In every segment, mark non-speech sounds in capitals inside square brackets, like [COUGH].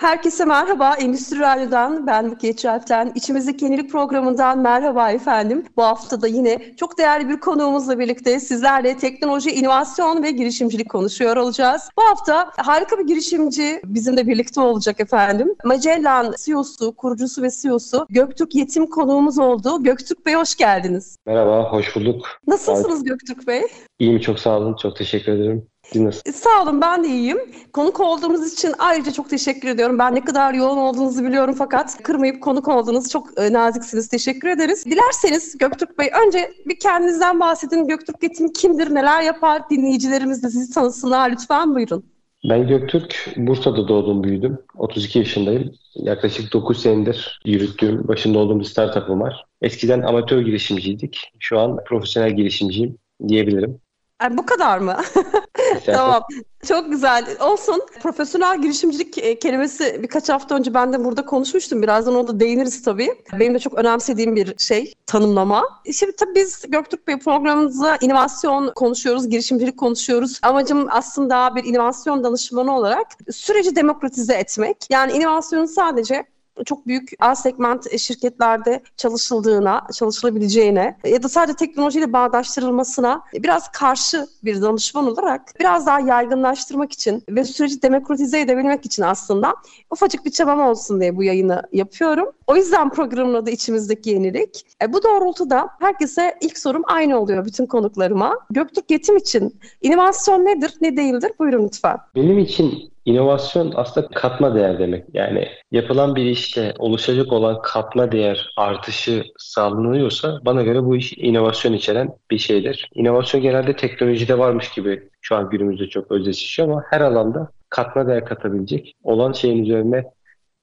Herkese merhaba. Endüstri Radyo'dan ben Buket Çelp'ten. İçimizdeki Yenilik programından merhaba efendim. Bu hafta da yine çok değerli bir konuğumuzla birlikte sizlerle teknoloji, inovasyon ve girişimcilik konuşuyor olacağız. Bu hafta harika bir girişimci bizimle birlikte olacak efendim. Magellan CEO'su, kurucusu ve CEO'su Göktürk Yetim konuğumuz oldu. Göktürk Bey hoş geldiniz. Merhaba, hoş bulduk. Nasılsınız Göktürk Bey? İyiyim, çok sağ olun. Çok teşekkür ederim. Siz nasılsınız? Sağ olun ben de iyiyim. Konuk olduğumuz için ayrıca çok teşekkür ediyorum. Ben ne kadar yoğun olduğunuzu biliyorum fakat kırmayıp konuk olduğunuz çok e, naziksiniz. Teşekkür ederiz. Dilerseniz Göktürk Bey önce bir kendinizden bahsedin. Göktürk Yetim kimdir, neler yapar? Dinleyicilerimiz de sizi tanısınlar. Lütfen buyurun. Ben Göktürk, Bursa'da doğdum, büyüdüm. 32 yaşındayım. Yaklaşık 9 senedir yürüttüğüm, başında olduğum bir startup'ım var. Eskiden amatör girişimciydik. Şu an profesyonel girişimciyim diyebilirim. Yani bu kadar mı? [LAUGHS] tamam. Çok güzel. Olsun. Profesyonel girişimcilik e, kelimesi birkaç hafta önce ben de burada konuşmuştum. Birazdan ona da değiniriz tabii. Benim de çok önemsediğim bir şey, tanımlama. Şimdi tabii biz Göktürk Bey programımızda inovasyon konuşuyoruz, girişimcilik konuşuyoruz. Amacım aslında bir inovasyon danışmanı olarak süreci demokratize etmek. Yani inovasyonun sadece çok büyük A segment şirketlerde çalışıldığına, çalışılabileceğine ya da sadece teknolojiyle bağdaştırılmasına biraz karşı bir danışman olarak biraz daha yaygınlaştırmak için ve süreci demokratize edebilmek için aslında ufacık bir çabam olsun diye bu yayını yapıyorum. O yüzden programın adı içimizdeki yenilik. E, bu doğrultuda herkese ilk sorum aynı oluyor bütün konuklarıma. Göktürk Yetim için inovasyon nedir, ne değildir? Buyurun lütfen. Benim için İnovasyon aslında katma değer demek. Yani yapılan bir işte oluşacak olan katma değer artışı sağlanıyorsa bana göre bu iş inovasyon içeren bir şeydir. İnovasyon genelde teknolojide varmış gibi şu an günümüzde çok özdeşleşiyor ama her alanda katma değer katabilecek, olan şeyin üzerine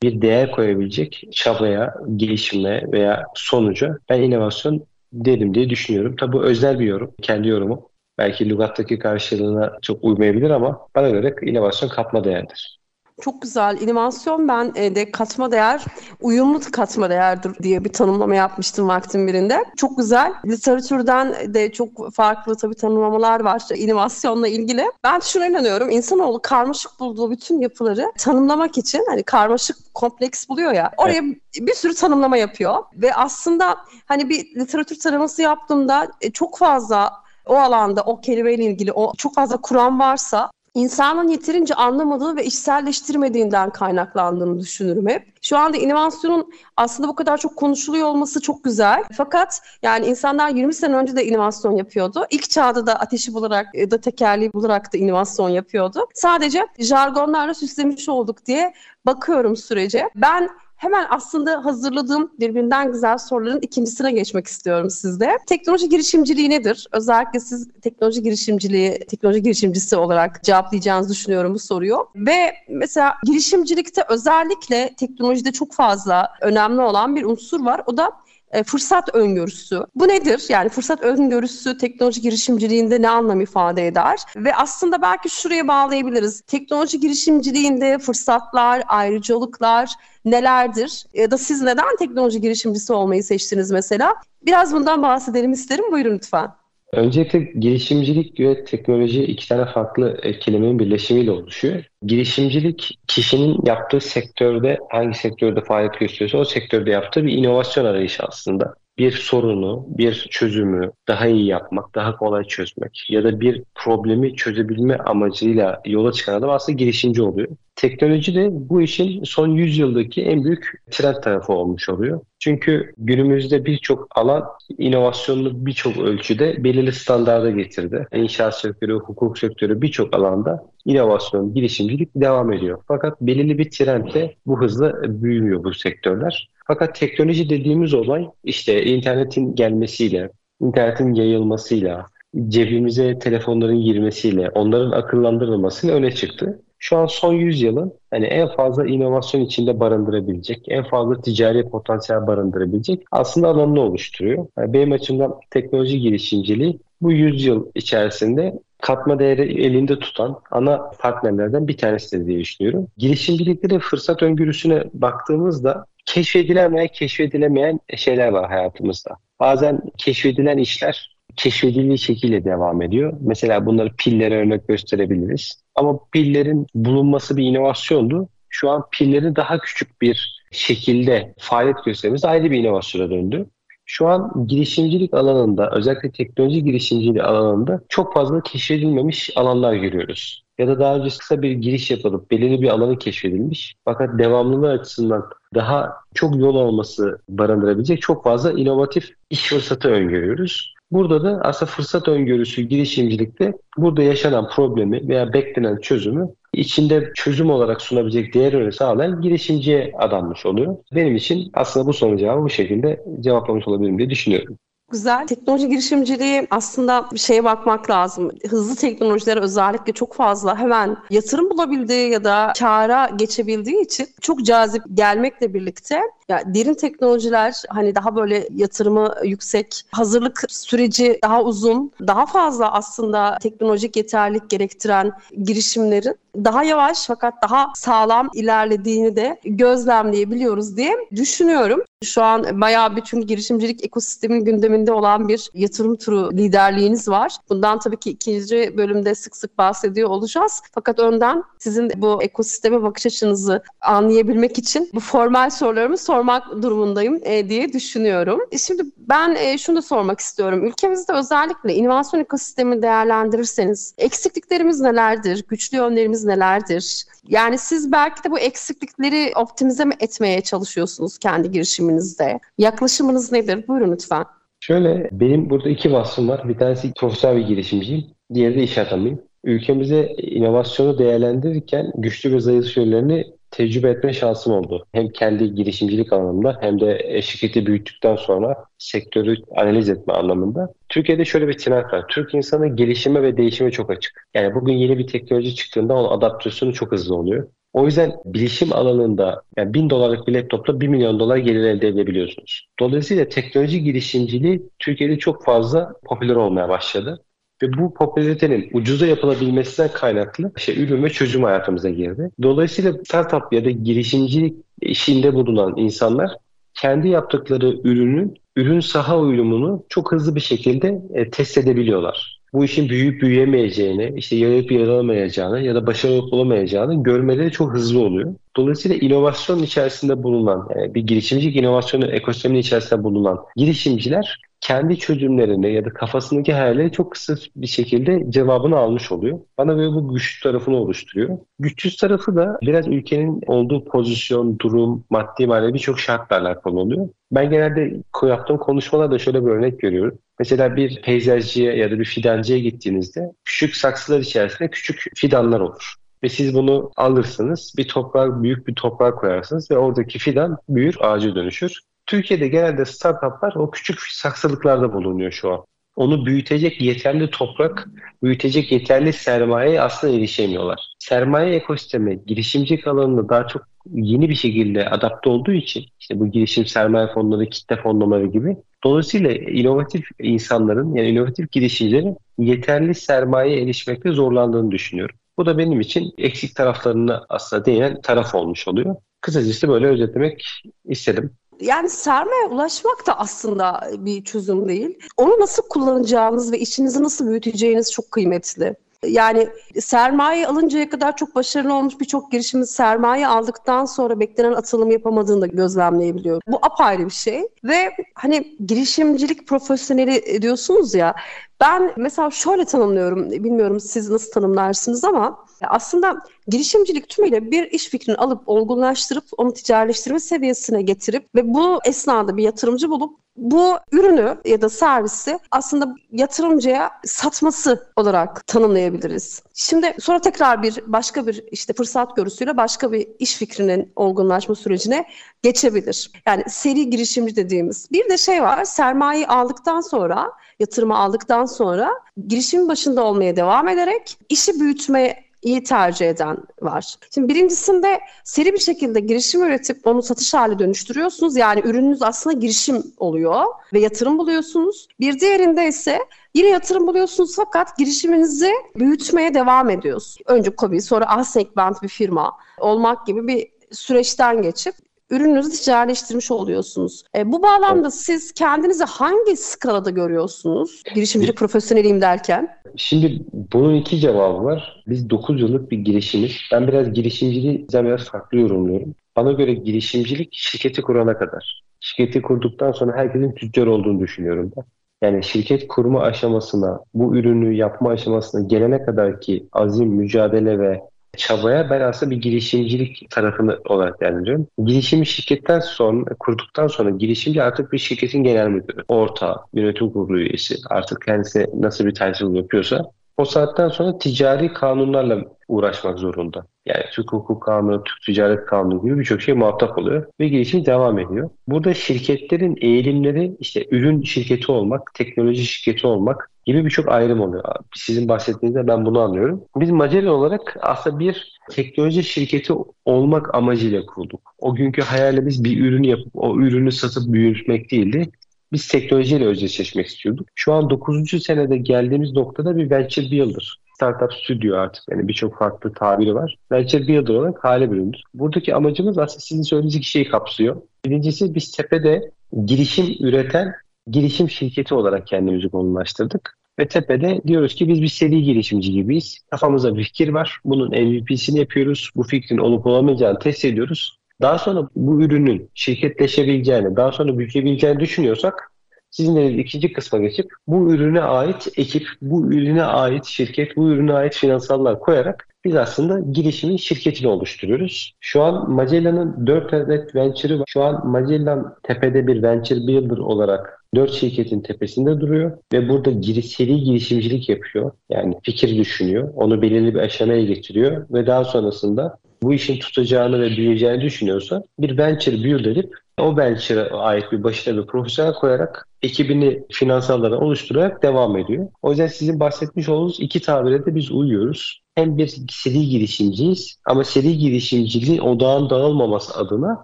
bir değer koyabilecek çabaya, gelişime veya sonuca ben inovasyon dedim diye düşünüyorum. Tabi bu özel bir yorum, kendi yorumum. Belki lügattaki karşılığına çok uymayabilir ama bana göre inovasyon katma değerdir. Çok güzel. İnovasyon ben e, de katma değer, uyumlu katma değerdir diye bir tanımlama yapmıştım vaktin birinde. Çok güzel. Literatürden de çok farklı tabii tanımlamalar var inovasyonla ilgili. Ben şuna inanıyorum. İnsanoğlu karmaşık bulduğu bütün yapıları tanımlamak için hani karmaşık kompleks buluyor ya. Oraya evet. bir sürü tanımlama yapıyor ve aslında hani bir literatür taraması yaptığımda e, çok fazla o alanda o kelimeyle ilgili o çok fazla kuram varsa insanın yeterince anlamadığı ve içselleştirmediğinden kaynaklandığını düşünürüm hep. Şu anda inovasyonun aslında bu kadar çok konuşuluyor olması çok güzel. Fakat yani insanlar 20 sene önce de inovasyon yapıyordu. İlk çağda da ateşi bularak ya da tekerleği bularak da inovasyon yapıyordu. Sadece jargonlarla süslemiş olduk diye bakıyorum sürece. Ben Hemen aslında hazırladığım birbirinden güzel soruların ikincisine geçmek istiyorum sizde. Teknoloji girişimciliği nedir? Özellikle siz teknoloji girişimciliği, teknoloji girişimcisi olarak cevaplayacağınızı düşünüyorum bu soruyu. Ve mesela girişimcilikte özellikle teknolojide çok fazla önemli olan bir unsur var. O da e, fırsat öngörüsü. Bu nedir? Yani fırsat öngörüsü teknoloji girişimciliğinde ne anlam ifade eder? Ve aslında belki şuraya bağlayabiliriz. Teknoloji girişimciliğinde fırsatlar, ayrıcalıklar nelerdir? Ya da siz neden teknoloji girişimcisi olmayı seçtiniz mesela? Biraz bundan bahsedelim isterim. Buyurun lütfen. Öncelikle girişimcilik ve teknoloji iki tane farklı e, kelimenin birleşimiyle oluşuyor. Girişimcilik kişinin yaptığı sektörde hangi sektörde faaliyet gösteriyorsa o sektörde yaptığı bir inovasyon arayışı aslında bir sorunu, bir çözümü daha iyi yapmak, daha kolay çözmek ya da bir problemi çözebilme amacıyla yola çıkan adam aslında girişimci oluyor. Teknoloji de bu işin son 100 yıldaki en büyük trend tarafı olmuş oluyor. Çünkü günümüzde birçok alan inovasyonunu birçok ölçüde belirli standarda getirdi. İnşaat sektörü, hukuk sektörü birçok alanda inovasyon, girişimcilik devam ediyor. Fakat belirli bir trendle bu hızla büyümüyor bu sektörler. Fakat teknoloji dediğimiz olay işte internetin gelmesiyle, internetin yayılmasıyla, cebimize telefonların girmesiyle, onların akıllandırılmasıyla öne çıktı. şu an son 100 yılın hani en fazla inovasyon içinde barındırabilecek, en fazla ticari potansiyel barındırabilecek aslında alanını oluşturuyor. Yani benim açımdan teknoloji girişimciliği bu 100 yıl içerisinde katma değeri elinde tutan ana partnerlerden bir tanesi diye düşünüyorum. Girişimcilikte fırsat öngörüsüne baktığımızda keşfedilen veya keşfedilemeyen şeyler var hayatımızda. Bazen keşfedilen işler keşfedildiği şekilde devam ediyor. Mesela bunları pillere örnek gösterebiliriz. Ama pillerin bulunması bir inovasyondu. Şu an pillerin daha küçük bir şekilde faaliyet göstermesi ayrı bir inovasyona döndü. Şu an girişimcilik alanında, özellikle teknoloji girişimciliği alanında çok fazla keşfedilmemiş alanlar görüyoruz. Ya da daha önce kısa bir giriş yapılıp belirli bir alanı keşfedilmiş. Fakat devamlılığı açısından daha çok yol olması barındırabilecek çok fazla inovatif iş fırsatı öngörüyoruz. Burada da aslında fırsat öngörüsü girişimcilikte burada yaşanan problemi veya beklenen çözümü içinde çözüm olarak sunabilecek değer sağlayan girişimciye adanmış oluyor. Benim için aslında bu sorunun cevabı bu şekilde cevaplamış olabilirim diye düşünüyorum. Güzel. Teknoloji girişimciliği aslında bir şeye bakmak lazım. Hızlı teknolojiler özellikle çok fazla hemen yatırım bulabildiği ya da kâra geçebildiği için çok cazip gelmekle birlikte ya derin teknolojiler hani daha böyle yatırımı yüksek, hazırlık süreci daha uzun, daha fazla aslında teknolojik yeterlik gerektiren girişimlerin daha yavaş fakat daha sağlam ilerlediğini de gözlemleyebiliyoruz diye düşünüyorum. Şu an bayağı bütün girişimcilik ekosistemin gündeminde olan bir yatırım turu liderliğiniz var. Bundan tabii ki ikinci bölümde sık sık bahsediyor olacağız. Fakat önden sizin bu ekosisteme bakış açınızı anlayabilmek için bu formal sorularımı sormak durumundayım e, diye düşünüyorum. E, şimdi ben e, şunu da sormak istiyorum. Ülkemizde özellikle inovasyon ekosistemi değerlendirirseniz eksikliklerimiz nelerdir? Güçlü yönlerimiz nelerdir? Yani siz belki de bu eksiklikleri optimize mi etmeye çalışıyorsunuz kendi girişiminizde? Yaklaşımınız nedir? Buyurun lütfen. Şöyle benim burada iki vasfım var. Bir tanesi profesyonel bir girişimciyim. Diğeri de iş adamıyım. Ülkemize inovasyonu değerlendirirken güçlü ve zayıf yönlerini tecrübe etme şansım oldu. Hem kendi girişimcilik alanında hem de şirketi büyüttükten sonra sektörü analiz etme anlamında. Türkiye'de şöyle bir trend var. Türk insanı gelişime ve değişime çok açık. Yani bugün yeni bir teknoloji çıktığında onun adaptasyonu çok hızlı oluyor. O yüzden bilişim alanında yani bin dolarlık bir laptopla bir milyon dolar gelir elde edebiliyorsunuz. Dolayısıyla teknoloji girişimciliği Türkiye'de çok fazla popüler olmaya başladı. Ve bu popülaritenin ucuza yapılabilmesinden kaynaklı şey, ürün ve çözüm hayatımıza girdi. Dolayısıyla startup ya da girişimcilik işinde bulunan insanlar kendi yaptıkları ürünün ürün saha uyumunu çok hızlı bir şekilde e, test edebiliyorlar. Bu işin büyüyüp büyüyemeyeceğini, işte yayıp yaralamayacağını ya da başarılı olamayacağını görmeleri çok hızlı oluyor. Dolayısıyla inovasyon içerisinde bulunan, yani bir girişimcilik inovasyonu ekosistemin içerisinde bulunan girişimciler kendi çözümlerini ya da kafasındaki hayalleri çok kısa bir şekilde cevabını almış oluyor. Bana böyle bu güçlü tarafını oluşturuyor. Güçsüz tarafı da biraz ülkenin olduğu pozisyon, durum, maddi manevi birçok şartla alakalı oluyor. Ben genelde yaptığım konuşmalarda şöyle bir örnek görüyorum. Mesela bir peyzajcıya ya da bir fidancıya gittiğinizde küçük saksılar içerisinde küçük fidanlar olur. Ve siz bunu alırsınız, bir toprak, büyük bir toprak koyarsınız ve oradaki fidan büyür, ağaca dönüşür. Türkiye'de genelde startuplar o küçük saksılıklarda bulunuyor şu an. Onu büyütecek yeterli toprak, büyütecek yeterli sermayeye aslında erişemiyorlar. Sermaye ekosistemi girişimcilik alanında daha çok yeni bir şekilde adapte olduğu için işte bu girişim sermaye fonları, kitle fonlamaları gibi dolayısıyla inovatif insanların yani inovatif girişimcilerin yeterli sermaye erişmekte zorlandığını düşünüyorum. Bu da benim için eksik taraflarını aslında değinen taraf olmuş oluyor. Kısacası böyle özetlemek istedim. Yani sermaye ulaşmak da aslında bir çözüm değil. Onu nasıl kullanacağınız ve işinizi nasıl büyüteceğiniz çok kıymetli. Yani sermaye alıncaya kadar çok başarılı olmuş birçok girişimin sermaye aldıktan sonra beklenen atılım yapamadığını da gözlemleyebiliyorum. Bu apayrı bir şey ve hani girişimcilik profesyoneli diyorsunuz ya ben mesela şöyle tanımlıyorum bilmiyorum siz nasıl tanımlarsınız ama aslında girişimcilik tümüyle bir iş fikrini alıp olgunlaştırıp onu ticaretleştirme seviyesine getirip ve bu esnada bir yatırımcı bulup bu ürünü ya da servisi aslında yatırımcıya satması olarak tanımlayabiliriz. Şimdi sonra tekrar bir başka bir işte fırsat görüsüyle başka bir iş fikrinin olgunlaşma sürecine geçebilir. Yani seri girişimci dediğimiz. Bir de şey var sermayeyi aldıktan sonra yatırımı aldıktan sonra girişimin başında olmaya devam ederek işi büyütmeye iyi tercih eden var. Şimdi birincisinde seri bir şekilde girişim üretip onu satış hale dönüştürüyorsunuz. Yani ürününüz aslında girişim oluyor ve yatırım buluyorsunuz. Bir diğerinde ise yine yatırım buluyorsunuz fakat girişiminizi büyütmeye devam ediyorsunuz. Önce KOBİ sonra A segment bir firma olmak gibi bir süreçten geçip ürününüzü ticaretleştirmiş oluyorsunuz. E, bu bağlamda siz kendinizi hangi skalada görüyorsunuz? Girişimci profesyoneliyim derken. Şimdi bunun iki cevabı var. Biz 9 yıllık bir girişimiz. Ben biraz girişimciliği biraz farklı yorumluyorum. Bana göre girişimcilik şirketi kurana kadar. Şirketi kurduktan sonra herkesin tüccar olduğunu düşünüyorum ben. Yani şirket kurma aşamasına, bu ürünü yapma aşamasına gelene kadar ki azim, mücadele ve çabaya ben aslında bir girişimcilik tarafını olarak değerlendiriyorum. Girişimi şirketten sonra, kurduktan sonra girişimci artık bir şirketin genel müdürü, ortağı, yönetim kurulu üyesi, artık kendisi nasıl bir title yapıyorsa o saatten sonra ticari kanunlarla uğraşmak zorunda. Yani Türk Hukuk Kanunu, Türk Ticaret Kanunu gibi birçok şey muhatap oluyor ve gelişim devam ediyor. Burada şirketlerin eğilimleri işte ürün şirketi olmak, teknoloji şirketi olmak gibi birçok ayrım oluyor. Sizin bahsettiğinizde ben bunu anlıyorum. Biz Magellan olarak aslında bir teknoloji şirketi olmak amacıyla kurulduk. O günkü hayalimiz bir ürünü yapıp o ürünü satıp büyütmek değildi. Biz teknolojiyle özdeşleşmek istiyorduk. Şu an 9. senede geldiğimiz noktada bir venture builder. Startup stüdyo artık yani birçok farklı tabiri var. Venture builder olarak hale büründük. Buradaki amacımız aslında sizin söylediğiniz iki şeyi kapsıyor. Birincisi biz tepede girişim üreten girişim şirketi olarak kendimizi konumlaştırdık. Ve tepede diyoruz ki biz bir seri girişimci gibiyiz. Kafamızda bir fikir var. Bunun MVP'sini yapıyoruz. Bu fikrin olup olamayacağını test ediyoruz. Daha sonra bu ürünün şirketleşebileceğini, daha sonra büyüyebileceğini düşünüyorsak sizin de ikinci kısma geçip bu ürüne ait ekip, bu ürüne ait şirket, bu ürüne ait finansallar koyarak biz aslında girişimin şirketini oluşturuyoruz. Şu an Magellan'ın 4 adet venture'ı var. Şu an Magellan tepede bir venture builder olarak 4 şirketin tepesinde duruyor ve burada giri, seri girişimcilik yapıyor. Yani fikir düşünüyor, onu belirli bir aşamaya getiriyor ve daha sonrasında bu işin tutacağını ve büyüyeceğini düşünüyorsa bir venture build edip o venture'a ait bir başına bir profesyonel koyarak ekibini finansallara oluşturarak devam ediyor. O yüzden sizin bahsetmiş olduğunuz iki tabire de biz uyuyoruz. Hem bir seri girişimciyiz ama seri girişimciliğin odağın dağılmaması adına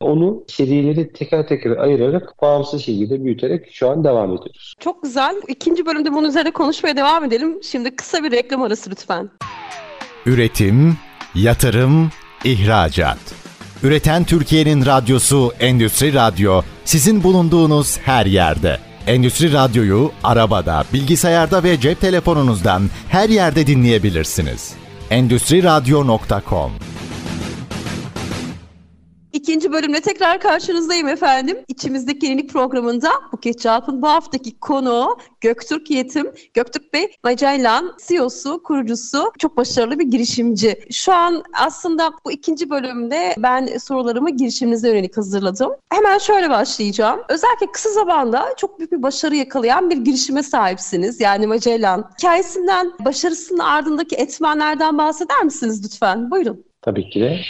onu serileri teker teker ayırarak bağımsız şekilde büyüterek şu an devam ediyoruz. Çok güzel. İkinci bölümde bunun üzerine konuşmaya devam edelim. Şimdi kısa bir reklam arası lütfen. Üretim, yatırım, ihracat. Üreten Türkiye'nin radyosu Endüstri Radyo sizin bulunduğunuz her yerde. Endüstri Radyo'yu arabada, bilgisayarda ve cep telefonunuzdan her yerde dinleyebilirsiniz. Endüstri Radyo.com İkinci bölümde tekrar karşınızdayım efendim. İçimizdeki yenilik programında Buket Çap'ın bu haftaki konu Göktürk Yetim. Göktürk Bey Magellan CEO'su, kurucusu, çok başarılı bir girişimci. Şu an aslında bu ikinci bölümde ben sorularımı girişiminize yönelik hazırladım. Hemen şöyle başlayacağım. Özellikle kısa zamanda çok büyük bir başarı yakalayan bir girişime sahipsiniz. Yani Magellan. Hikayesinden, başarısının ardındaki etmenlerden bahseder misiniz lütfen? Buyurun. Tabii ki de.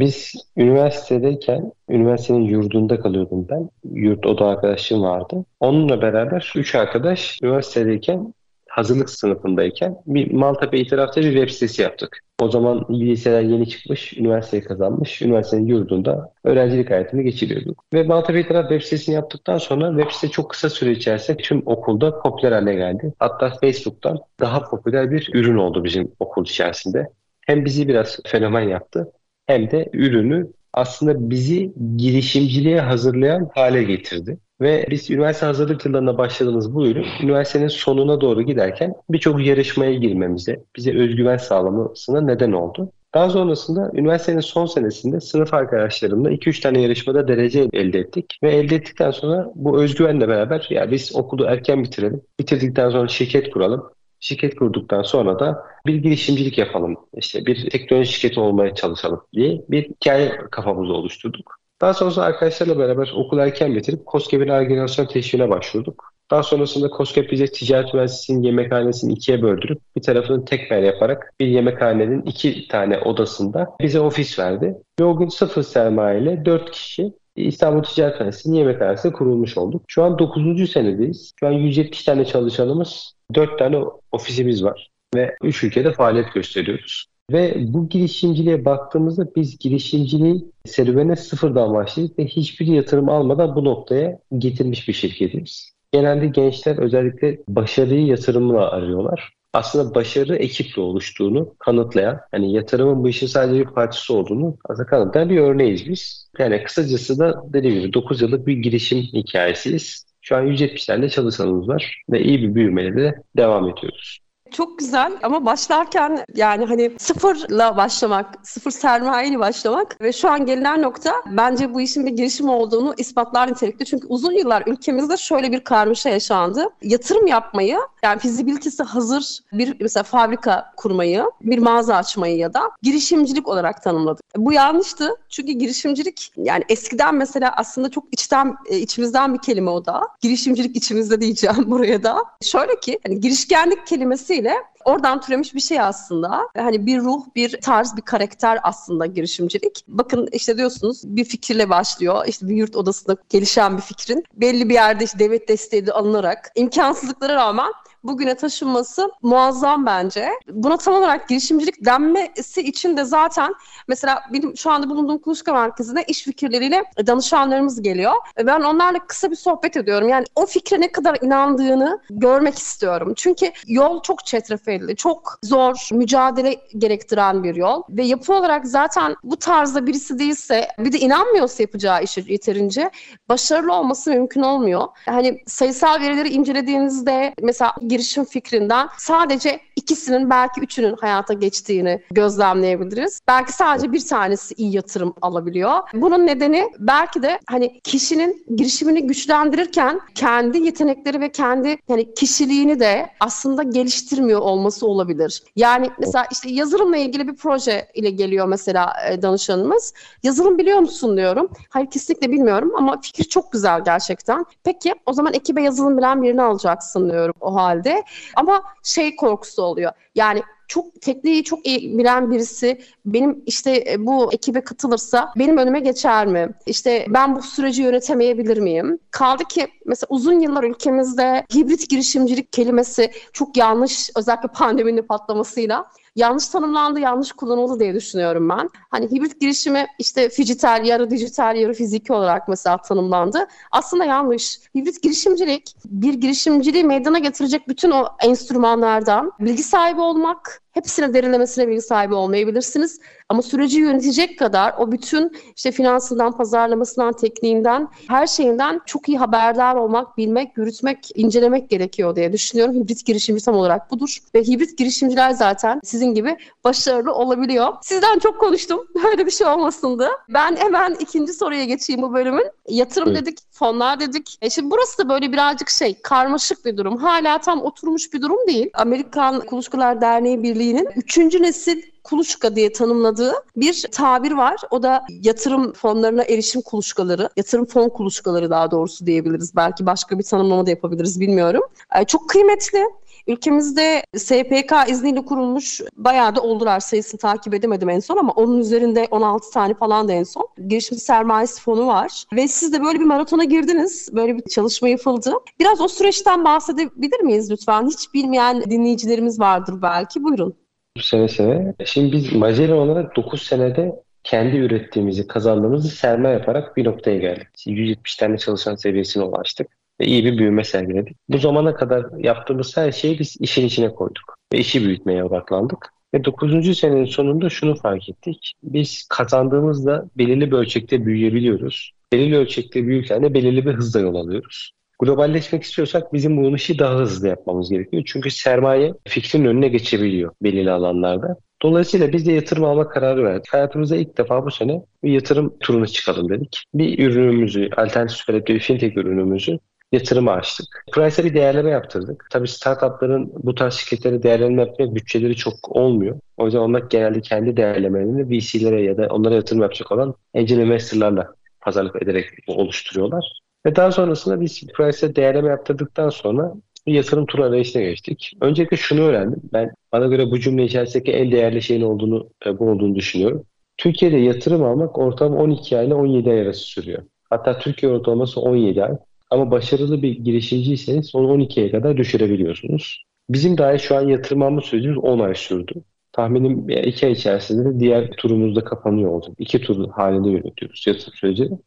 Biz üniversitedeyken, üniversitenin yurdunda kalıyordum ben. Yurt oda arkadaşım vardı. Onunla beraber üç arkadaş üniversitedeyken, hazırlık sınıfındayken bir Maltepe itirafta bir web sitesi yaptık. O zaman liseler yeni çıkmış, üniversiteyi kazanmış, üniversitenin yurdunda öğrencilik hayatını geçiriyorduk. Ve Maltepe itiraf web sitesini yaptıktan sonra web site çok kısa süre içerisinde tüm okulda popüler hale geldi. Hatta Facebook'tan daha popüler bir ürün oldu bizim okul içerisinde. Hem bizi biraz fenomen yaptı hem de ürünü aslında bizi girişimciliğe hazırlayan hale getirdi. Ve biz üniversite hazırlık yıllarına başladığımız bu ürün üniversitenin sonuna doğru giderken birçok yarışmaya girmemize, bize özgüven sağlamasına neden oldu. Daha sonrasında üniversitenin son senesinde sınıf arkadaşlarımla 2-3 tane yarışmada derece elde ettik. Ve elde ettikten sonra bu özgüvenle beraber ya biz okulu erken bitirelim. Bitirdikten sonra şirket kuralım. Şirket kurduktan sonra da bir girişimcilik yapalım, işte bir teknoloji şirketi olmaya çalışalım diye bir hikaye kafamızda oluşturduk. Daha sonrasında arkadaşlarla beraber okul erken bitirip COSGAP'in organizasyon teşviğine başvurduk. Daha sonrasında COSGAP bize ticaret mühendisliğinin yemekhanesini ikiye böldürüp bir tarafını tekrar yaparak bir yemekhanenin iki tane odasında bize ofis verdi. Ve o gün sıfır sermaye ile dört kişi İstanbul Ticaret Mühendisliği'nin yemekhanesi kurulmuş olduk. Şu an 9. senedeyiz. Şu an 170 tane çalışanımız, 4 tane ofisimiz var ve 3 ülkede faaliyet gösteriyoruz. Ve bu girişimciliğe baktığımızda biz girişimciliği serüvene sıfırdan başladık ve hiçbir yatırım almadan bu noktaya getirmiş bir şirketiz. Genelde gençler özellikle başarıyı yatırımla arıyorlar. Aslında başarı ekiple oluştuğunu kanıtlayan, yani yatırımın bu işin sadece bir parçası olduğunu aslında kanıtlayan bir örneğiz biz. Yani kısacası da dediğim gibi 9 yıllık bir girişim hikayesiyiz. Şu an 170 tane çalışanımız var ve iyi bir büyümeyle de devam ediyoruz. Çok güzel ama başlarken yani hani sıfırla başlamak, sıfır sermayeyle başlamak ve şu an gelinen nokta bence bu işin bir girişim olduğunu ispatlar nitelikte. Çünkü uzun yıllar ülkemizde şöyle bir karmaşa yaşandı. Yatırım yapmayı yani fizibilitesi hazır bir mesela fabrika kurmayı, bir mağaza açmayı ya da girişimcilik olarak tanımladık. Bu yanlıştı. Çünkü girişimcilik yani eskiden mesela aslında çok içten e, içimizden bir kelime o da. Girişimcilik içimizde diyeceğim [LAUGHS] buraya da. Şöyle ki hani girişkenlik kelimesi ile oradan türemiş bir şey aslında. Hani bir ruh, bir tarz, bir karakter aslında girişimcilik. Bakın işte diyorsunuz bir fikirle başlıyor. İşte bir yurt odasında gelişen bir fikrin belli bir yerde işte devlet desteği de alınarak imkansızlıklara rağmen bugüne taşınması muazzam bence. Buna tam olarak girişimcilik denmesi için de zaten mesela benim şu anda bulunduğum kuluçka merkezine iş fikirleriyle danışanlarımız geliyor. Ben onlarla kısa bir sohbet ediyorum. Yani o fikre ne kadar inandığını görmek istiyorum. Çünkü yol çok çetrefilli, çok zor, mücadele gerektiren bir yol. Ve yapı olarak zaten bu tarzda birisi değilse, bir de inanmıyorsa yapacağı işi yeterince başarılı olması mümkün olmuyor. Hani sayısal verileri incelediğinizde mesela girişim fikrinden sadece ikisinin belki üçünün hayata geçtiğini gözlemleyebiliriz. Belki sadece bir tanesi iyi yatırım alabiliyor. Bunun nedeni belki de hani kişinin girişimini güçlendirirken kendi yetenekleri ve kendi yani kişiliğini de aslında geliştirmiyor olması olabilir. Yani mesela işte yazılımla ilgili bir proje ile geliyor mesela e, danışanımız. Yazılım biliyor musun diyorum. Hayır kesinlikle bilmiyorum ama fikir çok güzel gerçekten. Peki o zaman ekibe yazılım bilen birini alacaksın diyorum o halde genelde. Ama şey korkusu oluyor. Yani çok tekniği çok iyi bilen birisi benim işte e, bu ekibe katılırsa benim önüme geçer mi? İşte ben bu süreci yönetemeyebilir miyim? Kaldı ki mesela uzun yıllar ülkemizde hibrit girişimcilik kelimesi çok yanlış özellikle pandeminin patlamasıyla yanlış tanımlandı, yanlış kullanıldı diye düşünüyorum ben. Hani hibrit girişimi işte fijital, yarı dijital, yarı fiziki olarak mesela tanımlandı. Aslında yanlış. Hibrit girişimcilik bir girişimciliği meydana getirecek bütün o enstrümanlardan bilgi sahibi olmak, hepsine derinlemesine bilgi sahibi olmayabilirsiniz. Ama süreci yönetecek kadar o bütün işte finansından, pazarlamasından, tekniğinden, her şeyinden çok iyi haberdar olmak, bilmek, yürütmek, incelemek gerekiyor diye düşünüyorum. Hibrit girişimci tam olarak budur. Ve hibrit girişimciler zaten sizin gibi başarılı olabiliyor. Sizden çok konuştum. [LAUGHS] Böyle bir şey olmasındı. Ben hemen ikinci soruya geçeyim bu bölümün. Yatırım evet. dedik, fonlar dedik. E şimdi burası da böyle birazcık şey, karmaşık bir durum. Hala tam oturmuş bir durum değil. Amerikan Kuluçkalar Derneği Birliği'nin üçüncü nesil kuluçka diye tanımladığı bir tabir var. O da yatırım fonlarına erişim kuluçkaları, yatırım fon kuluçkaları daha doğrusu diyebiliriz. Belki başka bir tanımlama da yapabiliriz bilmiyorum. Çok kıymetli. Ülkemizde SPK izniyle kurulmuş bayağı da oldular sayısını takip edemedim en son ama onun üzerinde 16 tane falan da en son. Girişim sermayesi fonu var ve siz de böyle bir maratona girdiniz. Böyle bir çalışma yapıldı. Biraz o süreçten bahsedebilir miyiz lütfen? Hiç bilmeyen dinleyicilerimiz vardır belki. Buyurun. Seve seve. Şimdi biz Magellan olarak 9 senede kendi ürettiğimizi, kazandığımızı sermaye yaparak bir noktaya geldik. 170 tane çalışan seviyesine ulaştık ve iyi bir büyüme sergiledik. Bu zamana kadar yaptığımız her şeyi biz işin içine koyduk ve işi büyütmeye odaklandık. Ve 9. senenin sonunda şunu fark ettik. Biz kazandığımızda belirli bir ölçekte büyüyebiliyoruz. Belirli ölçekte büyürken de belirli bir hızla yol alıyoruz. Globalleşmek istiyorsak bizim bu işi daha hızlı yapmamız gerekiyor. Çünkü sermaye fikrin önüne geçebiliyor belirli alanlarda. Dolayısıyla biz de yatırım alma kararı verdik. Hayatımızda ilk defa bu sene bir yatırım turuna çıkalım dedik. Bir ürünümüzü, alternatif bir fintech ürünümüzü yatırıma açtık. Price'a bir değerleme yaptırdık. Tabii startupların bu tarz şirketleri değerlendirme yapmaya bütçeleri çok olmuyor. O yüzden onlar genelde kendi değerlemelerini VC'lere ya da onlara yatırım yapacak olan angel investorlarla pazarlık ederek oluşturuyorlar. Ve daha sonrasında biz Price'e değerleme yaptırdıktan sonra yatırım turu arayışına geçtik. Öncelikle şunu öğrendim. Ben bana göre bu cümle içerisindeki en değerli şeyin olduğunu e, bu olduğunu düşünüyorum. Türkiye'de yatırım almak ortalama 12 ay ile 17 ay arası sürüyor. Hatta Türkiye ortalaması 17 ay. Ama başarılı bir girişimciyseniz onu 12'ye kadar düşürebiliyorsunuz. Bizim dahi şu an yatırım alma sürecimiz 10 ay sürdü. Tahminim iki ay içerisinde de diğer turumuz da kapanıyor olacak. İki tur halinde yönetiyoruz yatırım sürecini.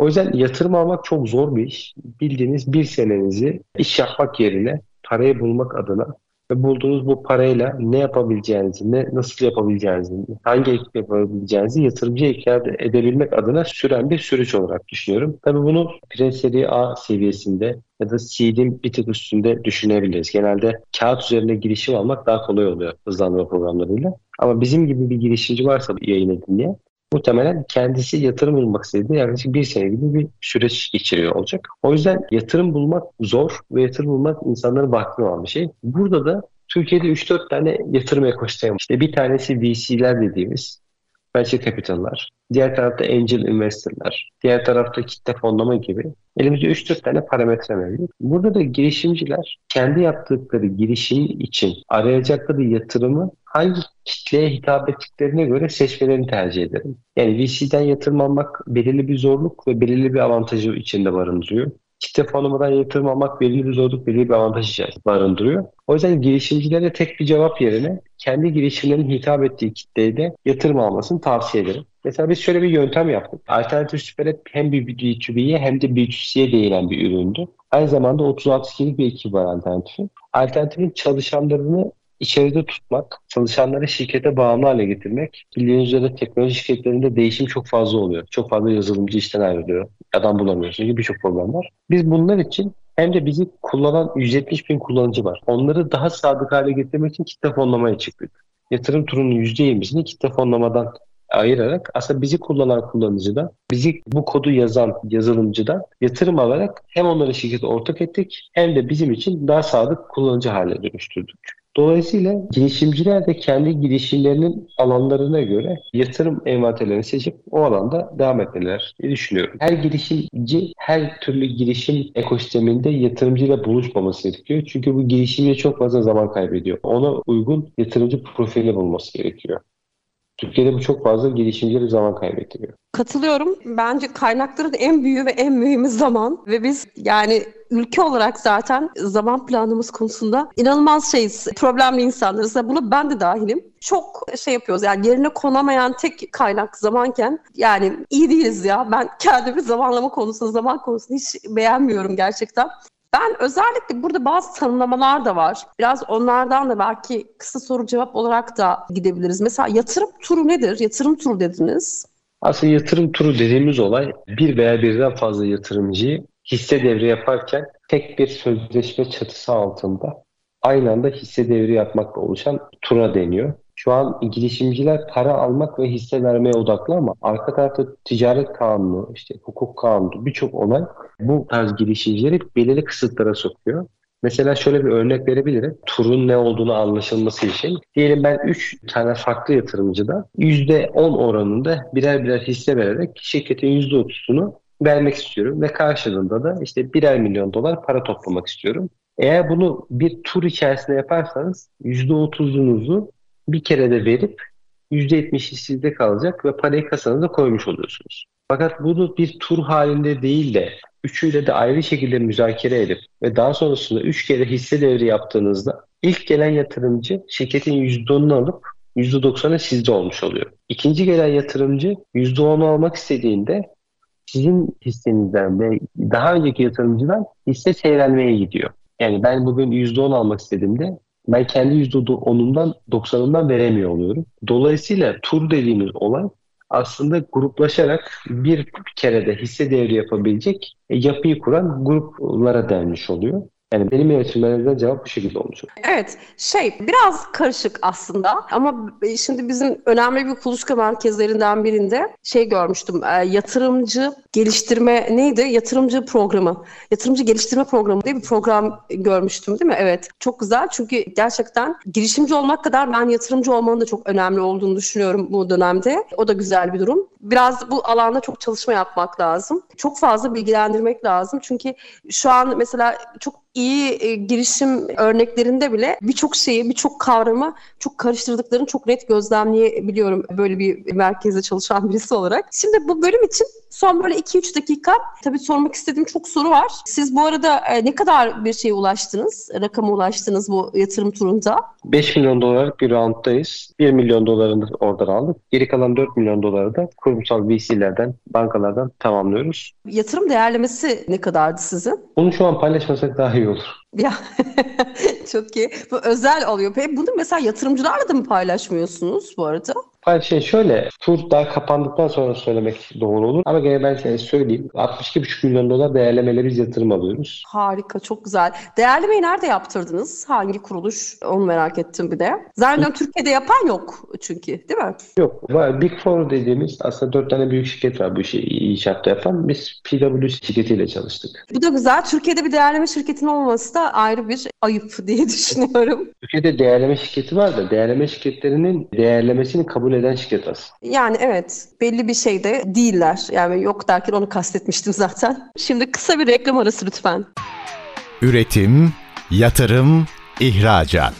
O yüzden yatırım almak çok zor bir iş. Bildiğiniz bir senenizi iş yapmak yerine parayı bulmak adına ve bulduğunuz bu parayla ne yapabileceğinizi, ne nasıl yapabileceğinizi, hangi ekip yapabileceğinizi yatırımcıya ikna edebilmek adına süren bir süreç olarak düşünüyorum. Tabii bunu pre A seviyesinde ya da seed'in bir tık üstünde düşünebiliriz. Genelde kağıt üzerine girişim almak daha kolay oluyor hızlandırma programlarıyla. Ama bizim gibi bir girişimci varsa yayını dinleyen muhtemelen kendisi yatırım bulmak istediğinde yaklaşık bir sene gibi bir süreç geçiriyor olacak. O yüzden yatırım bulmak zor ve yatırım bulmak insanların vaktini alan bir şey. Burada da Türkiye'de 3-4 tane yatırım ekosistemi. İşte bir tanesi VC'ler dediğimiz venture capital'lar, diğer tarafta angel investor'lar, diğer tarafta kitle fonlama gibi elimizde 3-4 tane parametre mevcut. Burada da girişimciler kendi yaptıkları girişim için arayacakları yatırımı hangi kitleye hitap ettiklerine göre seçmelerini tercih ederim. Yani VC'den yatırım almak belirli bir zorluk ve belirli bir avantajı içinde barındırıyor kitle fonlamadan yatırım almak belirli bir zorluk, belirli bir avantaj barındırıyor. O yüzden girişimcilere tek bir cevap yerine kendi girişimlerinin hitap ettiği kitleye de yatırım almasını tavsiye ederim. Mesela biz şöyle bir yöntem yaptık. Alternatif Süper hem bir B2B'ye hem de B2C'ye değinen bir üründü. Aynı zamanda 36 kişilik bir ekip var Alternatif'in. Alternatif'in çalışanlarını içeride tutmak, çalışanları şirkete bağımlı hale getirmek. Bildiğiniz üzere teknoloji şirketlerinde değişim çok fazla oluyor. Çok fazla yazılımcı işten ayrılıyor. Adam bulamıyorsun gibi birçok problem var. Biz bunlar için hem de bizi kullanan 170 bin kullanıcı var. Onları daha sadık hale getirmek için kitle fonlamaya çıktık. Yatırım turunun %20'sini kitle fonlamadan ayırarak aslında bizi kullanan kullanıcıdan, bizi bu kodu yazan yazılımcıdan yatırım alarak hem onları şirkete ortak ettik hem de bizim için daha sadık kullanıcı haline dönüştürdük. Dolayısıyla girişimciler de kendi girişimlerinin alanlarına göre yatırım envanterlerini seçip o alanda devam etmeler diye düşünüyorum. Her girişimci her türlü girişim ekosisteminde yatırımcıyla buluşmaması gerekiyor. Çünkü bu girişimci çok fazla zaman kaybediyor. Ona uygun yatırımcı profili bulması gerekiyor. Türkiye'de bu çok fazla girişimcileri zaman kaybettiriyor. Katılıyorum. Bence kaynakların en büyüğü ve en mühimi zaman ve biz yani ülke olarak zaten zaman planımız konusunda inanılmaz şeyiz. Problemli insanlarız. Buna ben de dahilim. Çok şey yapıyoruz yani yerine konamayan tek kaynak zamanken yani iyi değiliz ya. Ben kendimi zamanlama konusunda, zaman konusunda hiç beğenmiyorum gerçekten. Ben özellikle burada bazı tanımlamalar da var. Biraz onlardan da belki kısa soru cevap olarak da gidebiliriz. Mesela yatırım turu nedir? Yatırım turu dediniz. Aslında yatırım turu dediğimiz olay bir veya birden fazla yatırımcıyı hisse devri yaparken tek bir sözleşme çatısı altında aynı anda hisse devri yapmakla oluşan tura deniyor. Şu an girişimciler para almak ve hisse vermeye odaklı ama arka tarafta ticaret kanunu, işte hukuk kanunu birçok olay bu tarz girişimcileri belirli kısıtlara sokuyor. Mesela şöyle bir örnek verebilirim. Turun ne olduğunu anlaşılması için. Diyelim ben 3 tane farklı yatırımcıda %10 oranında birer birer hisse vererek şirketin %30'unu vermek istiyorum ve karşılığında da işte birer milyon dolar para toplamak istiyorum. Eğer bunu bir tur içerisinde yaparsanız %30'unuzu bir kere de verip %70'i sizde kalacak ve parayı kasanıza koymuş oluyorsunuz. Fakat bunu bir tur halinde değil de üçüyle de ayrı şekilde müzakere edip ve daha sonrasında üç kere hisse devri yaptığınızda ilk gelen yatırımcı şirketin %10'unu alıp %90'ı sizde olmuş oluyor. İkinci gelen yatırımcı %10'u almak istediğinde sizin hissenizden ve daha önceki yatırımcıdan hisse seyrelmeye gidiyor. Yani ben bugün %10 almak istediğimde ben kendi %10'umdan 90'ımdan veremiyor oluyorum. Dolayısıyla tur dediğimiz olay aslında gruplaşarak bir kerede hisse devri yapabilecek yapıyı kuran gruplara denmiş oluyor. Yani benim yönetimlerimden cevap bu şekilde olmuş. Evet, şey biraz karışık aslında ama şimdi bizim önemli bir kuluçka merkezlerinden birinde şey görmüştüm. E, yatırımcı geliştirme neydi? Yatırımcı programı. Yatırımcı geliştirme programı diye bir program görmüştüm değil mi? Evet. Çok güzel çünkü gerçekten girişimci olmak kadar ben yatırımcı olmanın da çok önemli olduğunu düşünüyorum bu dönemde. O da güzel bir durum. Biraz bu alanda çok çalışma yapmak lazım. Çok fazla bilgilendirmek lazım. Çünkü şu an mesela çok iyi e, girişim örneklerinde bile birçok şeyi, birçok kavramı çok karıştırdıklarını çok net gözlemleyebiliyorum böyle bir merkezde çalışan [LAUGHS] birisi olarak. Şimdi bu bölüm için son böyle 2-3 dakika tabii sormak istediğim çok soru var. Siz bu arada e, ne kadar bir şeye ulaştınız, rakama ulaştınız bu yatırım turunda? 5 milyon dolarlık bir rounddayız. 1 milyon dolarını oradan aldık. Geri kalan 4 milyon doları da kurumsal VC'lerden, bankalardan tamamlıyoruz. Yatırım değerlemesi ne kadardı sizin? Bunu şu an paylaşmasak daha iyi olur. Ya [LAUGHS] çok iyi. Bu özel oluyor. Peki bunu mesela yatırımcılarla da mı paylaşmıyorsunuz bu arada? Hayır şey şöyle, tur daha kapandıktan sonra söylemek doğru olur. Ama gene ben size söyleyeyim. 62,5 milyon dolar değerlemeyle biz yatırım alıyoruz. Harika, çok güzel. Değerlemeyi nerede yaptırdınız? Hangi kuruluş? Onu merak ettim bir de. Zaten Türkiye'de yapan yok çünkü değil mi? Yok. Var. Big Four dediğimiz aslında dört tane büyük şirket var bu işi inşaatta yapan. Biz PwC şirketiyle çalıştık. Bu da güzel. Türkiye'de bir değerleme şirketinin olması da ayrı bir ayıp diye [LAUGHS] düşünüyorum. Türkiye'de değerleme şirketi var da değerleme şirketlerinin değerlemesini kabul eden şirket az. Yani evet belli bir şeyde değiller. Yani yok derken onu kastetmiştim [LAUGHS] zaten. Şimdi kısa bir reklam arası lütfen. Üretim, yatırım, ihracat.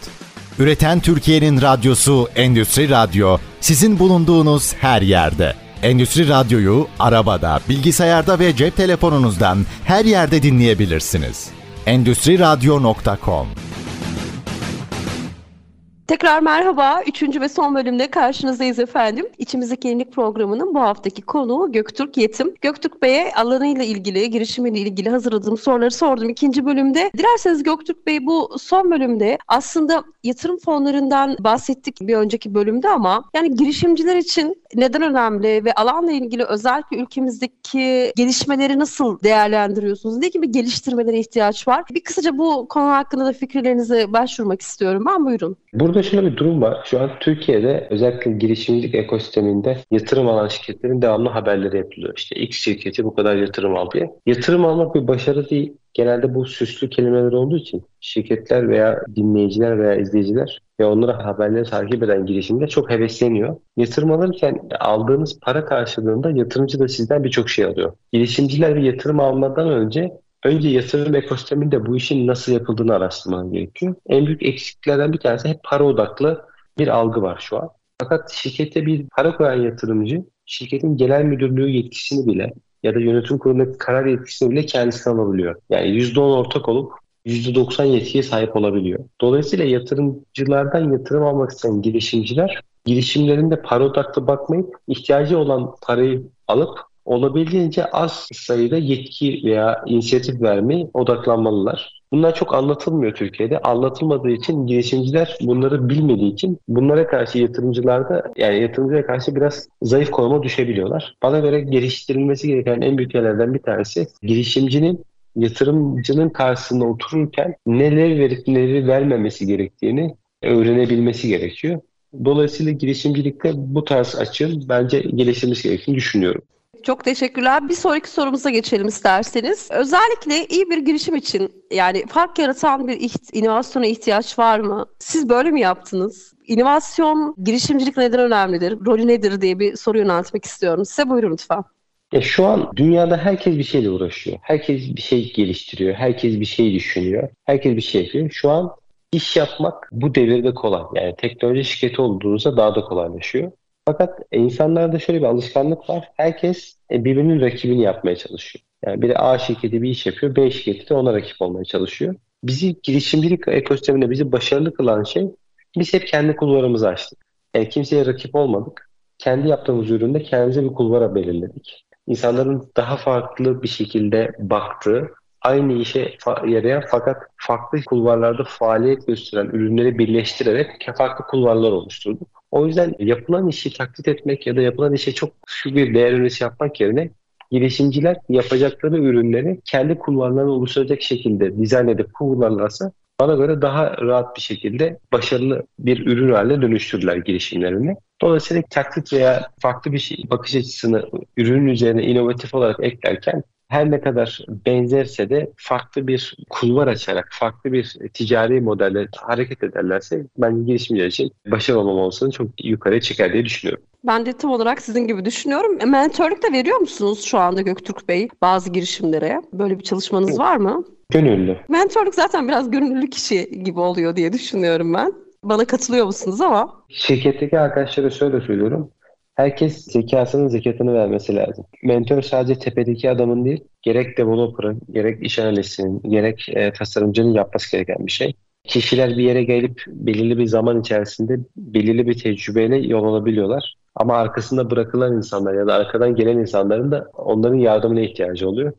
Üreten Türkiye'nin radyosu Endüstri Radyo sizin bulunduğunuz her yerde. Endüstri Radyo'yu arabada, bilgisayarda ve cep telefonunuzdan her yerde dinleyebilirsiniz. Endüstri Radyo.com Tekrar merhaba. Üçüncü ve son bölümde karşınızdayız efendim. İçimizdeki Yenilik programının bu haftaki konuğu Göktürk Yetim. Göktürk Bey'e alanıyla ilgili, girişimiyle ilgili hazırladığım soruları sordum ikinci bölümde. Dilerseniz Göktürk Bey bu son bölümde aslında yatırım fonlarından bahsettik bir önceki bölümde ama yani girişimciler için neden önemli ve alanla ilgili özellikle ülkemizdeki gelişmeleri nasıl değerlendiriyorsunuz? Ne gibi geliştirmelere ihtiyaç var? Bir kısaca bu konu hakkında da fikirlerinizi başvurmak istiyorum. Ben buyurun. Burada şöyle bir durum var. Şu an Türkiye'de özellikle girişimcilik ekosisteminde yatırım alan şirketlerin devamlı haberleri yapılıyor. İşte X şirketi bu kadar yatırım aldı. Yatırım almak bir başarı değil. Genelde bu süslü kelimeler olduğu için şirketler veya dinleyiciler veya izleyiciler ve onlara haberleri takip eden girişimde çok hevesleniyor. Yatırım alırken aldığınız para karşılığında yatırımcı da sizden birçok şey alıyor. Girişimciler bir yatırım almadan önce önce yatırım ekosisteminde bu işin nasıl yapıldığını araştırman gerekiyor. En büyük eksikliklerden bir tanesi hep para odaklı bir algı var şu an. Fakat şirkette bir para koyan yatırımcı şirketin genel müdürlüğü yetkisini bile ya da yönetim kurulundaki karar yetkisini bile kendisi alabiliyor. Yani %10 ortak olup %90 yetkiye sahip olabiliyor. Dolayısıyla yatırımcılardan yatırım almak isteyen girişimciler girişimlerinde para odaklı bakmayıp ihtiyacı olan parayı alıp olabildiğince az sayıda yetki veya inisiyatif vermeye odaklanmalılar. Bunlar çok anlatılmıyor Türkiye'de. Anlatılmadığı için girişimciler bunları bilmediği için bunlara karşı yatırımcılar da yani yatırımcıya karşı biraz zayıf konuma düşebiliyorlar. Bana göre geliştirilmesi gereken en büyük yerlerden bir tanesi girişimcinin yatırımcının karşısında otururken neler verip neleri vermemesi gerektiğini öğrenebilmesi gerekiyor. Dolayısıyla girişimcilikte bu tarz açığın bence geliştirilmesi gerektiğini düşünüyorum. Çok teşekkürler. Bir sonraki sorumuza geçelim isterseniz. Özellikle iyi bir girişim için yani fark yaratan bir iht- inovasyona ihtiyaç var mı? Siz böyle mi yaptınız? İnovasyon, girişimcilik neden önemlidir? Rolü nedir diye bir soru yöneltmek istiyorum. Size buyurun lütfen. Ya şu an dünyada herkes bir şeyle uğraşıyor. Herkes bir şey geliştiriyor. Herkes bir şey düşünüyor. Herkes bir şey yapıyor. Şu an iş yapmak bu devirde kolay. Yani teknoloji şirketi olduğunuzda daha da kolaylaşıyor. Fakat insanlarda şöyle bir alışkanlık var. Herkes e, birbirinin rakibini yapmaya çalışıyor. Yani biri A şirketi bir iş yapıyor, B şirketi de ona rakip olmaya çalışıyor. Bizi girişimcilik ekosisteminde bizi başarılı kılan şey biz hep kendi kulvarımızı açtık. Yani kimseye rakip olmadık. Kendi yaptığımız üründe kendimize bir kulvara belirledik. İnsanların daha farklı bir şekilde baktığı, aynı işe yarayan fakat farklı kulvarlarda faaliyet gösteren ürünleri birleştirerek farklı kulvarlar oluşturduk. O yüzden yapılan işi taklit etmek ya da yapılan işe çok şu bir değer önerisi yapmak yerine girişimciler yapacakları ürünleri kendi kulvarlarını oluşturacak şekilde dizayn edip kullanırlarsa bana göre daha rahat bir şekilde başarılı bir ürün haline dönüştürürler girişimlerini. Dolayısıyla taklit veya farklı bir şey, bakış açısını ürünün üzerine inovatif olarak eklerken her ne kadar benzerse de farklı bir kulvar açarak, farklı bir ticari modelle hareket ederlerse ben girişimciler için başarılı olmam olmasını çok yukarıya çeker diye düşünüyorum. Ben de tam olarak sizin gibi düşünüyorum. Mentörlük de veriyor musunuz şu anda Göktürk Bey bazı girişimlere? Böyle bir çalışmanız var mı? Gönüllü. Mentörlük zaten biraz gönüllü kişi gibi oluyor diye düşünüyorum ben. Bana katılıyor musunuz ama? Şirketteki arkadaşlara şöyle söylüyorum. Herkes zekasının zekatını vermesi lazım. Mentor sadece tepedeki adamın değil, gerek developer'ın, gerek iş analistinin, gerek e, tasarımcının yapması gereken bir şey. Kişiler bir yere gelip belirli bir zaman içerisinde belirli bir tecrübeyle yol alabiliyorlar. Ama arkasında bırakılan insanlar ya da arkadan gelen insanların da onların yardımına ihtiyacı oluyor.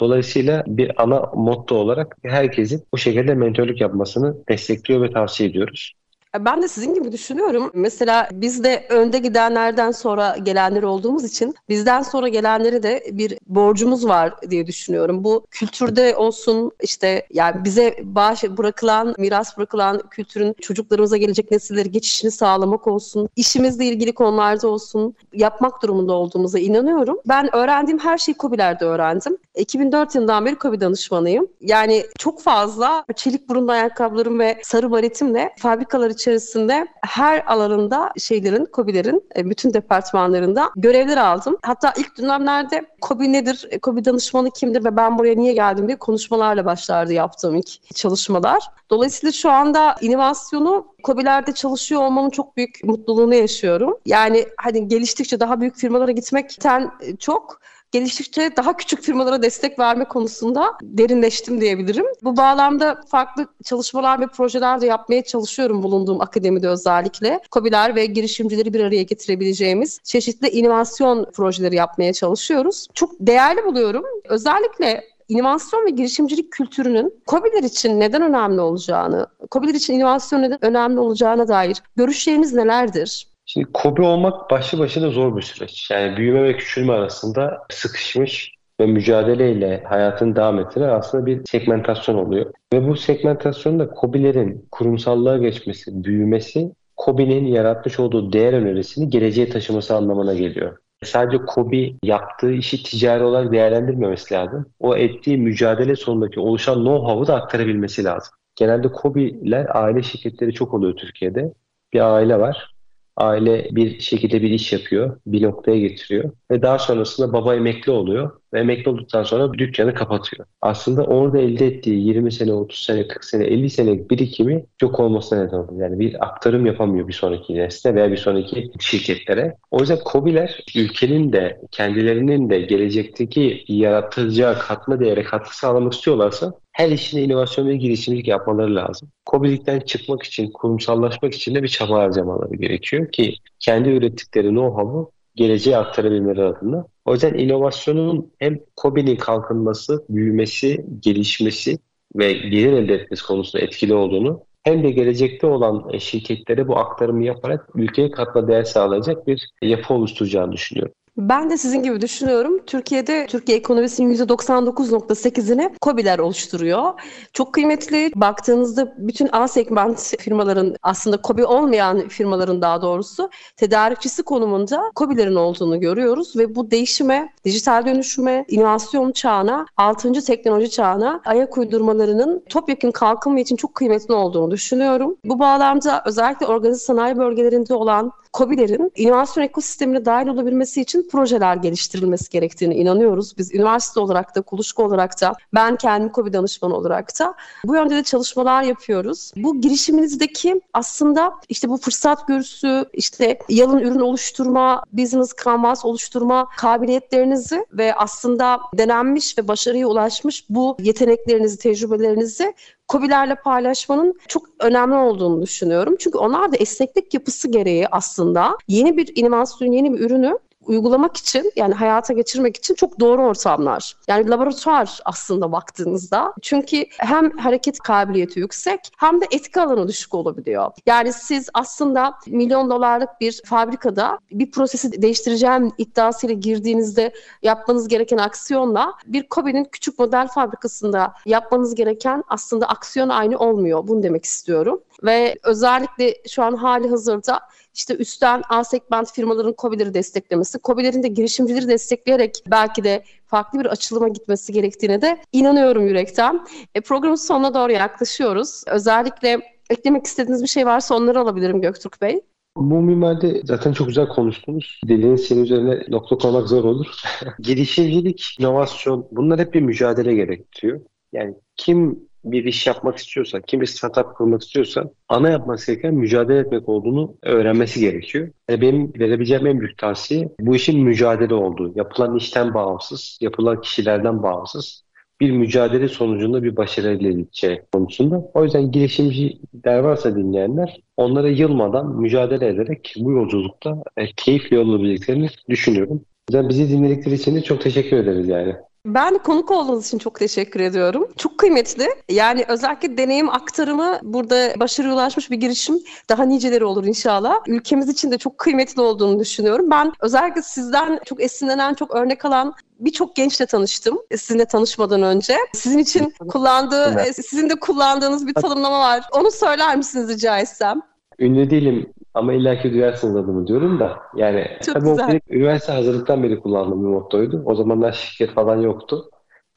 Dolayısıyla bir ana motto olarak herkesin bu şekilde mentörlük yapmasını destekliyor ve tavsiye ediyoruz. Ben de sizin gibi düşünüyorum. Mesela biz de önde gidenlerden sonra gelenler olduğumuz için bizden sonra gelenlere de bir borcumuz var diye düşünüyorum. Bu kültürde olsun işte yani bize bağış bırakılan, miras bırakılan kültürün çocuklarımıza gelecek nesilleri geçişini sağlamak olsun, işimizle ilgili konularda olsun yapmak durumunda olduğumuza inanıyorum. Ben öğrendiğim her şeyi COBİ'lerde öğrendim. 2004 yılından beri COBİ danışmanıyım. Yani çok fazla çelik burunlu ayakkabılarım ve sarı baretimle fabrikalar içerisinde her alanında şeylerin, COBİ'lerin e, bütün departmanlarında görevler aldım. Hatta ilk dönemlerde COBİ nedir, COBİ danışmanı kimdir ve ben buraya niye geldim diye konuşmalarla başlardı yaptığım ilk çalışmalar. Dolayısıyla şu anda inovasyonu COBİ'lerde çalışıyor olmanın çok büyük mutluluğunu yaşıyorum. Yani hani geliştikçe daha büyük firmalara gitmekten çok geliştikçe daha küçük firmalara destek verme konusunda derinleştim diyebilirim. Bu bağlamda farklı çalışmalar ve projeler de yapmaya çalışıyorum bulunduğum akademide özellikle. COBİ'ler ve girişimcileri bir araya getirebileceğimiz çeşitli inovasyon projeleri yapmaya çalışıyoruz. Çok değerli buluyorum. Özellikle inovasyon ve girişimcilik kültürünün COBİ'ler için neden önemli olacağını, COBİ'ler için inovasyon neden önemli olacağına dair görüşleriniz nelerdir? Şimdi kobi olmak başlı başına zor bir süreç. Yani büyüme ve küçülme arasında sıkışmış ve mücadeleyle hayatını devam ettiren aslında bir segmentasyon oluyor. Ve bu segmentasyonda kobilerin kurumsallığa geçmesi, büyümesi, kobinin yaratmış olduğu değer önerisini geleceğe taşıması anlamına geliyor. Sadece Kobi yaptığı işi ticari olarak değerlendirmemesi lazım. O ettiği mücadele sonundaki oluşan know-how'u da aktarabilmesi lazım. Genelde Kobi'ler aile şirketleri çok oluyor Türkiye'de. Bir aile var aile bir şekilde bir iş yapıyor, bir noktaya getiriyor ve daha sonrasında baba emekli oluyor ve emekli olduktan sonra dükkanı kapatıyor. Aslında orada elde ettiği 20 sene, 30 sene, 40 sene, 50 senelik birikimi çok olmasına neden oluyor. Yani bir aktarım yapamıyor bir sonraki nesle veya bir sonraki şirketlere. O yüzden COBİ'ler ülkenin de kendilerinin de gelecekteki yaratılacağı katma değere katkı sağlamak istiyorlarsa her işine inovasyon ve girişimcilik yapmaları lazım. COBİ'likten çıkmak için, kurumsallaşmak için de bir çaba harcamaları gerekiyor ki kendi ürettikleri know-how'u geleceğe aktarabilmeleri adına. O yüzden inovasyonun hem COBİ'nin kalkınması, büyümesi, gelişmesi ve gelir elde etmesi konusunda etkili olduğunu hem de gelecekte olan şirketlere bu aktarımı yaparak ülkeye katma değer sağlayacak bir yapı oluşturacağını düşünüyorum. Ben de sizin gibi düşünüyorum. Türkiye'de Türkiye ekonomisinin %99.8'ini COBİ'ler oluşturuyor. Çok kıymetli. Baktığınızda bütün A segment firmaların aslında COBİ olmayan firmaların daha doğrusu tedarikçisi konumunda COBİ'lerin olduğunu görüyoruz ve bu değişime, dijital dönüşüme, inovasyon çağına, 6. teknoloji çağına ayak uydurmalarının topyekun kalkınma için çok kıymetli olduğunu düşünüyorum. Bu bağlamda özellikle organize sanayi bölgelerinde olan COBİ'lerin inovasyon ekosistemine dahil olabilmesi için projeler geliştirilmesi gerektiğini inanıyoruz. Biz üniversite olarak da, kuluçka olarak da, ben kendim COBİ danışmanı olarak da bu yönde de çalışmalar yapıyoruz. Bu girişiminizdeki aslında işte bu fırsat görüsü, işte yalın ürün oluşturma, business canvas oluşturma kabiliyetlerinizi ve aslında denenmiş ve başarıya ulaşmış bu yeteneklerinizi, tecrübelerinizi COBİ'lerle paylaşmanın çok önemli olduğunu düşünüyorum. Çünkü onlar da esneklik yapısı gereği aslında yeni bir inovasyon, yeni bir ürünü uygulamak için yani hayata geçirmek için çok doğru ortamlar. Yani laboratuvar aslında baktığınızda. Çünkü hem hareket kabiliyeti yüksek hem de etki alanı düşük olabiliyor. Yani siz aslında milyon dolarlık bir fabrikada bir prosesi değiştireceğim iddiasıyla girdiğinizde yapmanız gereken aksiyonla bir Kobe'nin küçük model fabrikasında yapmanız gereken aslında aksiyon aynı olmuyor. Bunu demek istiyorum. Ve özellikle şu an hali hazırda işte üstten A segment firmaların COBİ'leri desteklemesi, COBİ'lerin de girişimcileri destekleyerek belki de farklı bir açılıma gitmesi gerektiğine de inanıyorum yürekten. E, programın sonuna doğru yaklaşıyoruz. Özellikle eklemek istediğiniz bir şey varsa onları alabilirim Göktürk Bey. Bu mimaride zaten çok güzel konuştunuz. Dediğiniz şeyin üzerine nokta koymak zor olur. [LAUGHS] Girişimcilik, inovasyon bunlar hep bir mücadele gerektiriyor. Yani kim bir iş yapmak istiyorsa, kim bir startup kurmak istiyorsa ana yapması gereken mücadele etmek olduğunu öğrenmesi gerekiyor. Yani benim verebileceğim en büyük tavsiye bu işin mücadele olduğu. Yapılan işten bağımsız, yapılan kişilerden bağımsız bir mücadele sonucunda bir başarı elde edeceği konusunda. O yüzden girişimciler varsa dinleyenler onlara yılmadan mücadele ederek bu yolculukta e, keyifli olabileceklerini düşünüyorum. O yüzden bizi dinledikleri için de çok teşekkür ederiz yani. Ben konuk olduğunuz için çok teşekkür ediyorum. Çok kıymetli. Yani özellikle deneyim aktarımı burada başarıya ulaşmış bir girişim daha niceleri olur inşallah. Ülkemiz için de çok kıymetli olduğunu düşünüyorum. Ben özellikle sizden çok esinlenen, çok örnek alan birçok gençle tanıştım sizinle tanışmadan önce. Sizin için kullandığı, evet. sizin de kullandığınız bir tanımlama var. Onu söyler misiniz rica etsem? Ünlü değilim ama illaki duyarsınız adımı diyorum da. Yani Çok tabii güzel. o benim üniversite hazırlıktan beri kullandığım bir mottoydu. O zamanlar şirket falan yoktu.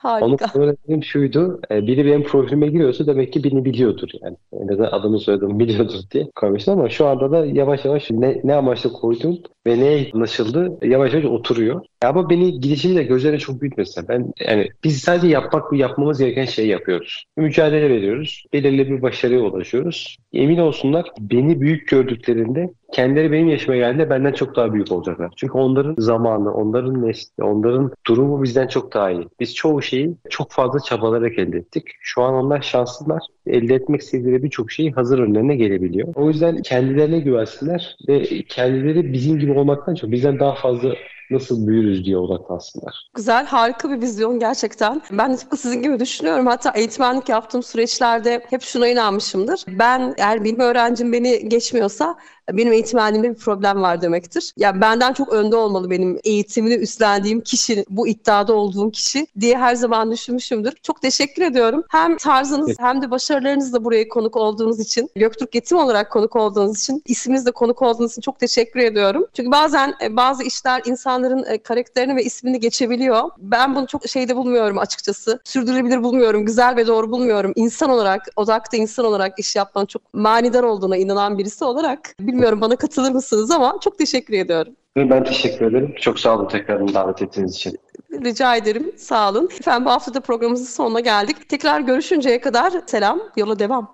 Harika. Onu söylediğim şuydu. E, biri benim profilime giriyorsa demek ki beni biliyordur yani. En azından adımı soyadımı [LAUGHS] biliyordur diye koymuştum ama şu anda da yavaş yavaş ne, ne amaçla koydum ve neye anlaşıldı yavaş yavaş oturuyor. Ama beni gidişimde gözlerine çok büyütmesin. Ben yani biz sadece yapmak yapmamız gereken şeyi yapıyoruz. Mücadele veriyoruz. Belirli bir başarıya ulaşıyoruz. Emin olsunlar beni büyük gördüklerinde kendileri benim yaşıma geldiğinde benden çok daha büyük olacaklar. Çünkü onların zamanı, onların nesli, onların durumu bizden çok daha iyi. Biz çoğu şeyi çok fazla çabalarak elde ettik. Şu an onlar şanslılar. Elde etmek istedikleri birçok şeyi hazır önlerine gelebiliyor. O yüzden kendilerine güvensinler ve kendileri bizim gibi olmaktan çok bizden daha fazla nasıl büyürüz diye odaklansınlar. Güzel, harika bir vizyon gerçekten. Ben de tıpkı sizin gibi düşünüyorum. Hatta eğitmenlik yaptığım süreçlerde hep şuna inanmışımdır. Ben eğer benim öğrencim beni geçmiyorsa benim eğitmenliğimde bir problem var demektir. Yani benden çok önde olmalı benim eğitimini üstlendiğim kişi, bu iddiada olduğum kişi diye her zaman düşünmüşümdür. Çok teşekkür ediyorum. Hem tarzınız hem de başarılarınızla buraya konuk olduğunuz için, Göktürk Yetim olarak konuk olduğunuz için, isminizle konuk olduğunuz için çok teşekkür ediyorum. Çünkü bazen e, bazı işler insanların e, karakterini ve ismini geçebiliyor. Ben bunu çok şeyde bulmuyorum açıkçası. Sürdürülebilir bulmuyorum, güzel ve doğru bulmuyorum. İnsan olarak, odakta insan olarak iş yapmanın çok manidar olduğuna inanan birisi olarak Bilmiyorum bana katılır mısınız ama çok teşekkür ediyorum. Ben teşekkür ederim. Çok sağ olun tekrardan davet ettiğiniz için. Rica ederim. Sağ olun. Efendim bu hafta da programımızın sonuna geldik. Tekrar görüşünceye kadar selam, yola devam.